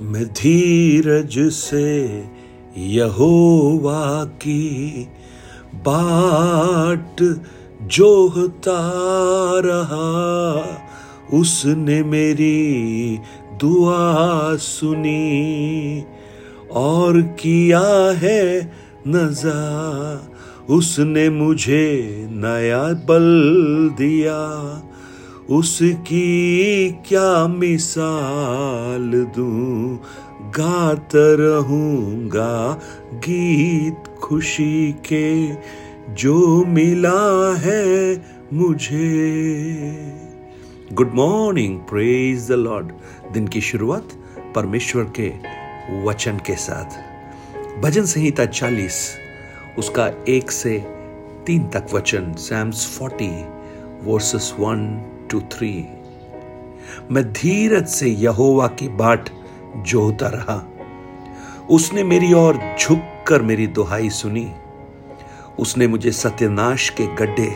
मैं धीरज से यहोवा की बाट जोहता रहा। उसने मेरी दुआ सुनी और किया है नजा। उसने मुझे नया बल दिया। उसकी क्या मिसाल दूँ? गात रहूँगा गीत खुशी के, जो मिला है मुझे। Good morning praise the lord दिन की शुरुआत परमेश्वर के वचन के साथ। भजन संहिता चालीस, उसका एक से तीन तक वचन Psalms forty verses one two three मैं धीरज से यहोवा की बाट जोहता रहा। उसने मेरी ओर झुक कर मेरी दुहाई सुनी। उसने मुझे सत्यनाश के गड्ढे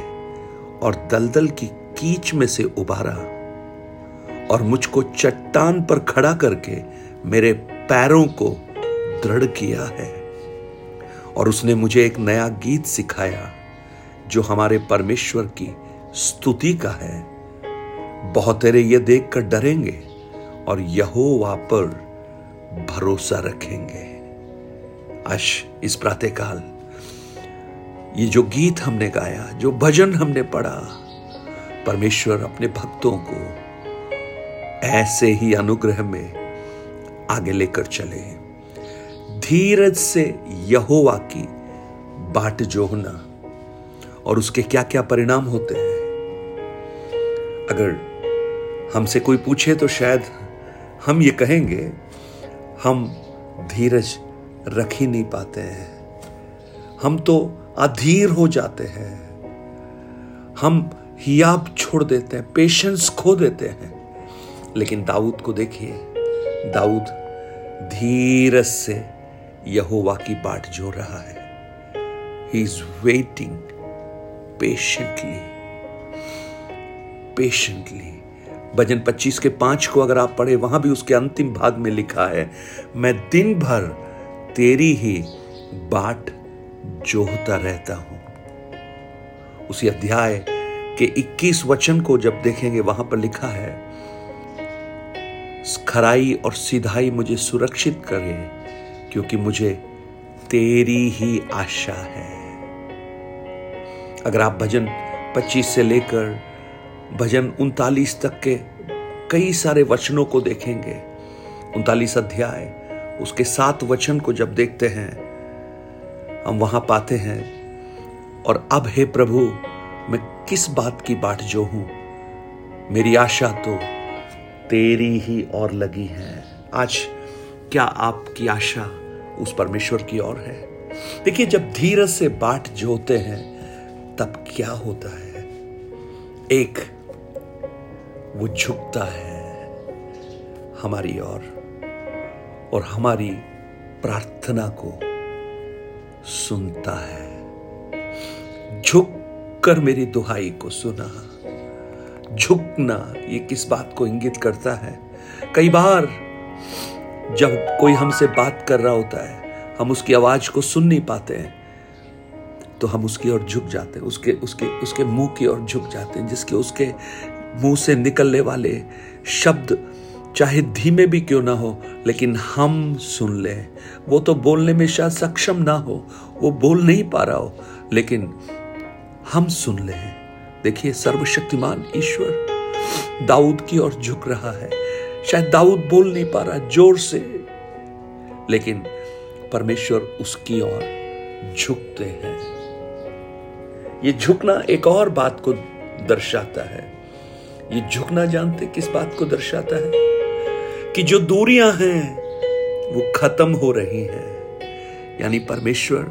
और दलदल की कीच में से उबारा और मुझको चट्टान पर खड़ा करके मेरे पैरों को दृढ़ किया है। और उसने मुझे एक नया गीत सिखाया, जो हमारे परमेश्वर की स्तुति का है। बहुत तेरे ये देख कर डरेंगे और यहोवा पर भरोसा रखेंगे। आज इस प्रातःकाल, ये जो गीत हमने गाया, जो भजन हमने पढ़ा, परमेश्वर अपने भक्तों को ऐसे ही अनुग्रह में आगे लेकर चले। धीरज से यहोवा की बाट जोहना और उसके क्या क्या परिणाम होते हैं? अगर हमसे कोई पूछे तो शायद हम ये कहेंगे, हम धीरज रख ही नहीं पाते हैं। हम तो अधीर हो जाते हैं। हम हियाब छोड़ देते हैं, पेशेंस खो देते हैं। लेकिन दाऊद को देखिए, दाऊद धीरज से यहोवा की बाट जो रहा है। He is waiting patiently patiently भजन 25 के पाँच को अगर आप पढ़े, वहाँ भी उसके अंतिम भाग में लिखा है, मैं दिन भर तेरी ही बाट जोहता रहता हूँ। उसी अध्याय के 21 वचन को जब देखेंगे, वहाँ पर लिखा है, खराई और सीधाई मुझे सुरक्षित करे, क्योंकि मुझे तेरी ही आशा है। अगर आप भजन 25 से लेकर भजन उनतालीस तक के कई सारे वचनों को देखेंगे। उनतालीस अध्याय, उसके सात वचन को जब देखते हैं, हम वहाँ पाते हैं, और अब हे प्रभु, मैं किस बात की बाट जो हूँ? मेरी आशा तो तेरी ही और लगी है। आज क्या आपकी आशा उस परमेश्वर की ओर है? देखिए, जब धीरज से बाट जोते हैं, तब क्या होता है? एक वो झुकता है हमारी ओर और, और हमारी प्रार्थना को सुनता है। झुक कर मेरी दुहाई को सुना। झुकना ये किस बात को इंगित करता है? कई बार जब कोई हमसे बात कर रहा होता है हम उसकी आवाज़ को सुन नहीं पाते हैं तो हम उसकी ओर झुक जाते हैं उसके उसके उसके मुँह की ओर झुक जाते हैं जिसके उसके मुँह से निकलने वाले शब्द, चाहे धीमे भी क्यों ना हो, लेकिन हम सुन ले। वो तो बोलने में शायद सक्षम ना हो, वो बोल नहीं पा रहा हो, लेकिन हम सुन ले। देखिए, सर्वशक्तिमान ईश्वर दाऊद की ओर झुक रहा है। शायद दाऊद बोल नहीं पा रहा ज़ोर से, लेकिन परमेश्वर उसकी ओर झुकते हैं। ये झुकना एक और बात को दर्शाता है। ये झुकना जानते किस बात को दर्शाता है कि जो दूरियाँ हैं, वो खत्म हो रही हैं। यानी परमेश्वर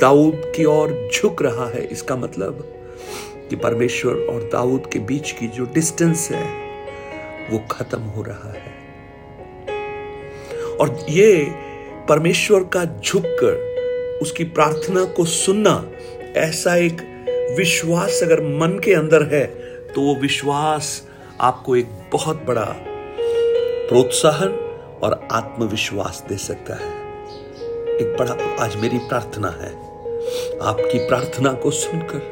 दाऊद की ओर झुक रहा है। इसका मतलब कि परमेश्वर और दाऊद के बीच की जो डिस्टेंस है, वो खत्म हो रहा है। और ये परमेश्वर का झुककर, उसकी प्रार्थना को सुनना ऐसा एक विश्वास अगर मन के अंदर है तो वो विश्वास आपको एक बहुत बड़ा प्रोत्साहन और आत्मविश्वास दे सकता है। एक बड़ा, आज मेरी प्रार्थना है, आपकी प्रार्थना को सुनकर।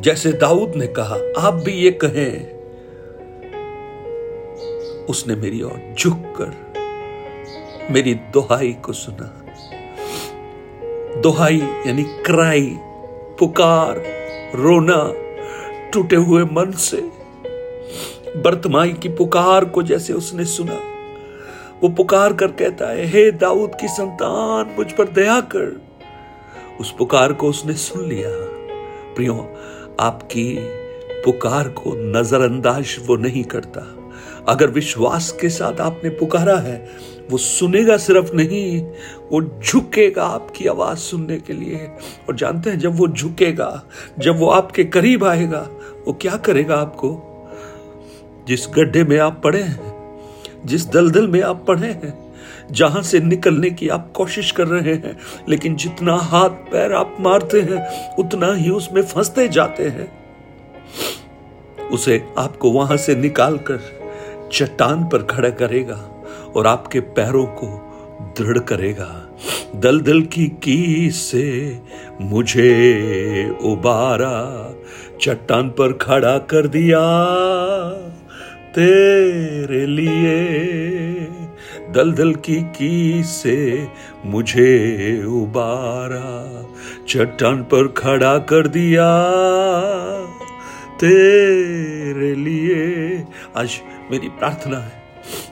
जैसे दाऊद ने कहा, आप भी ये कहें, उसने मेरी ओर झुककर मेरी दोहाई को सुना। दोहाई यानी क्राई, पुकार, रोना टूटे हुए मन से, बर्तमाई की पुकार को जैसे उसने सुना। वो पुकार कर कहता है, हे दाऊद की संतान, मुझ पर दया कर। उस पुकार को उसने सुन लिया। प्रियो, आपकी पुकार को नजरअंदाज वो नहीं करता। अगर विश्वास के साथ आपने पुकारा है, वो सुनेगा सिर्फ़ नहीं, वो झुकेगा आपकी आवाज़ सुनने के लिए। और जानते हैं, जब वो झुकेगा, जब वो आपके करीब आएगा वो क्या करेगा आपको? जिस गड्ढे में आप पड़े हैं, जिस दलदल में आप पड़े हैं, जहाँ से निकलने की आप कोशिश कर रहे हैं, लेकिन जितना हाथ पैर आप मारते हैं, उतना ही उसमें फंसते जाते हैं। उसे आपको वहाँ से निकालकर चट्टान पर खड़ा करेगा और आपके पैरों को दृढ़ करेगा। दल दल की की से मुझे उबारा चट्टान पर खड़ा कर दिया। तेरे लिए दलदल की की से मुझे उबारा। चट्टान पर खड़ा कर दिया। तेरे लिए आज मेरी प्रार्थना है।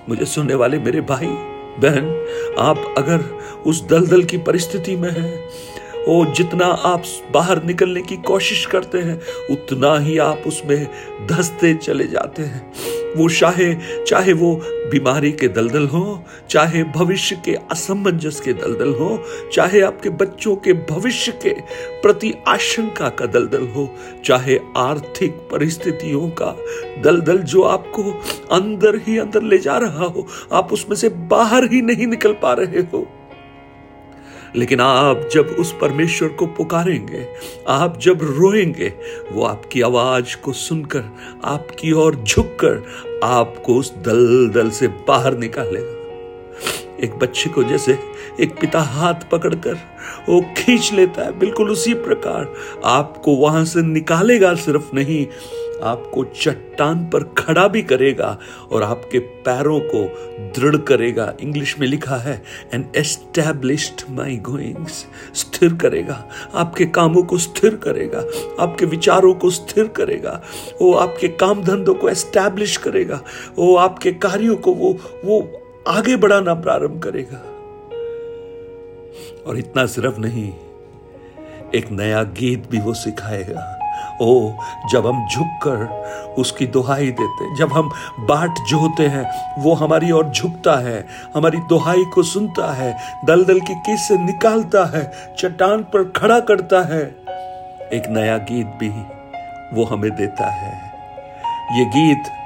मुझे सुनने वाले मेरे भाई, बहन, आप अगर उस दलदल की परिस्थिति में हैं ओ, जितना आप बाहर निकलने की कोशिश करते हैं, उतना ही आप उसमें धसते चले जाते हैं। वो चाहे चाहे वो बीमारी के दलदल हो, चाहे भविष्य के असमंजस के दलदल हो, चाहे आपके बच्चों के भविष्य के प्रति आशंका का दलदल हो, चाहे आर्थिक परिस्थितियों का दलदल जो आपको अंदर ही अंदर ले जा रहा हो, आप उसमें से बाहर ही नहीं निकल पा रहे हो। लेकिन आप जब उस परमेश्वर को पुकारेंगे, आप जब रोएँगे, वो आपकी आवाज़ को सुनकर, आपकी ओर झुककर, आपको उस दल दल से बाहर निकालेगा। एक बच्चे को जैसे एक पिता हाथ पकड़कर, वो खींच लेता है, बिल्कुल उसी प्रकार। आपको वहाँ से निकालेगा सिर्फ़ नहीं आपको चट्टान पर खड़ा भी करेगा और आपके पैरों को दृढ़ करेगा। इंग्लिश में लिखा है एंड एस्टैब्लिश्ड माई गोइंग्स स्थिर करेगा। आपके कामों को स्थिर करेगा। आपके विचारों को स्थिर करेगा। वो आपके काम धंधों को एस्टैब्लिश करेगा। वो आपके कार्यों को वो वो आगे बढ़ाना प्रारंभ करेगा। और इतना सिर्फ़ नहीं, एक नया गीत भी वो सिखाएगा। ओ, जब हम झुककर उसकी दुहाई देते, जब हम बाट जोते हैं, वो हमारी ओर झुकता है, हमारी दुहाई को सुनता है, दलदल की किस से निकालता है, चट्टान पर खड़ा करता है। एक नया गीत भी वो हमें देता है। ये गीत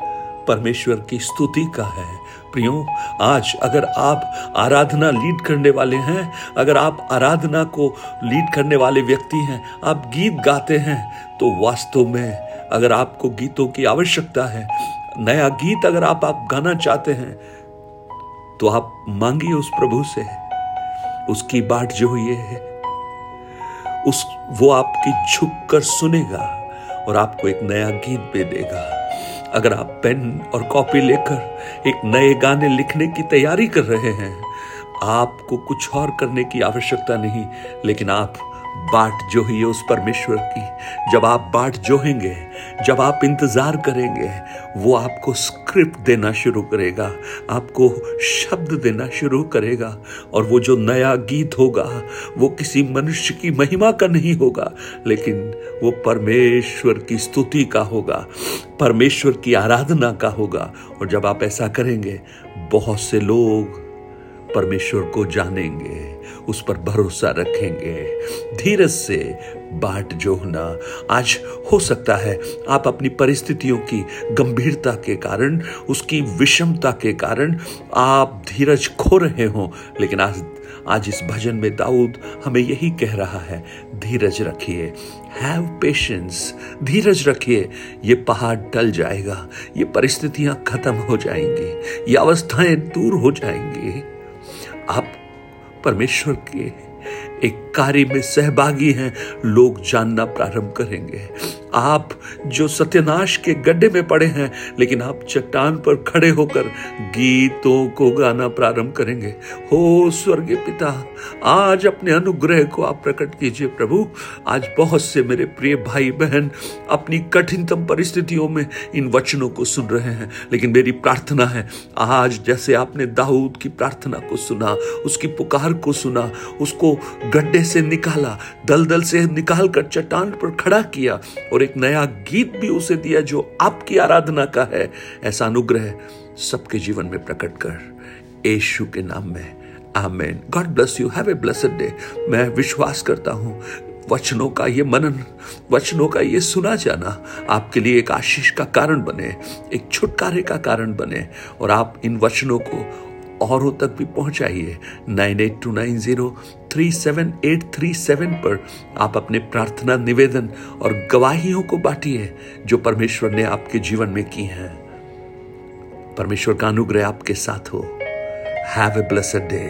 परमेश्वर की स्तुति का है। प्रियो, आज अगर आप आराधना लीड करने वाले हैं, अगर आप आराधना को लीड करने वाले व्यक्ति हैं, आप गीत गाते हैं तो वास्तव में अगर आपको गीतों की आवश्यकता है, नया गीत अगर आप आप गाना चाहते हैं तो आप मांगिए उस प्रभु से। उसकी बाट जो ये है, उस, वो आपकी झुक कर सुनेगा और आपको एक नया गीत भी देगा। अगर आप पेन और कॉपी लेकर एक नए गाने लिखने की तैयारी कर रहे हैं, आपको कुछ और करने की आवश्यकता नहीं, लेकिन आप बाट जो ही उस परमेश्वर की। जब आप बाट जोहेंगे, जब आप इंतज़ार करेंगे, वो आपको स्क्रिप्ट देना शुरू करेगा, आपको शब्द देना शुरू करेगा, और वो जो नया गीत होगा, वो किसी मनुष्य की महिमा का नहीं होगा, लेकिन वो परमेश्वर की स्तुति का होगा, परमेश्वर की आराधना का होगा। और जब आप ऐसा करेंगे, बहुत से लोग परमेश्वर को जानेंगे, उस पर भरोसा रखेंगे। धीरज से बाट जोहना। आज हो सकता है आप अपनी परिस्थितियों की गंभीरता के कारण, उसकी विषमता के कारण आप धीरज खो रहे हो। लेकिन आज आज इस भजन में दाऊद हमें यही कह रहा है, धीरज रखिए। हैव पेशेंस धीरज रखिए। ये पहाड़ टल जाएगा, ये परिस्थितियाँ खत्म हो जाएँगी, ये अवस्थाएँ दूर हो जाएँगी। परमेश्वर के एक कार्य में सहभागी हैं लोग जानना प्रारंभ करेंगे। आप जो सत्यनाश के गड्ढे में पड़े हैं, लेकिन आप चट्टान पर खड़े होकर गीतों को गाना प्रारंभ करेंगे। हो स्वर्गीय पिता, आज अपने अनुग्रह को आप प्रकट कीजिए प्रभु। आज बहुत से मेरे प्रिय भाई बहन अपनी कठिनतम परिस्थितियों में इन वचनों को सुन रहे हैं, लेकिन मेरी प्रार्थना है, आज जैसे आपने दाऊद की प्रार्थना को सुना, उसकी पुकार को सुना, उसको गड्ढे से निकाला, दलदल से निकाल कर चट्टान पर खड़ा किया, और एक नया गीत भी उसे दिया जो आपकी आराधना का है। ऐसा अनुग्रह सबके जीवन में प्रकट कर। यशु के नाम में। Amen. God bless you. Have a blessed day. मैं विश्वास करता हूँ। वचनों का ये मनन, वचनों का ये सुना जाना आपके लिए एक आशीष का कारण बने, एक छुटकारे का कारण बने और आप इन वचनों को औरों तक भी पहुंचाइए nine eight two nine zero three seven eight three seven पर आप अपने प्रार्थना, निवेदन और गवाहियों को बांटिए जो परमेश्वर ने आपके जीवन में की हैं। परमेश्वर का अनुग्रह आपके साथ हो। Have a blessed day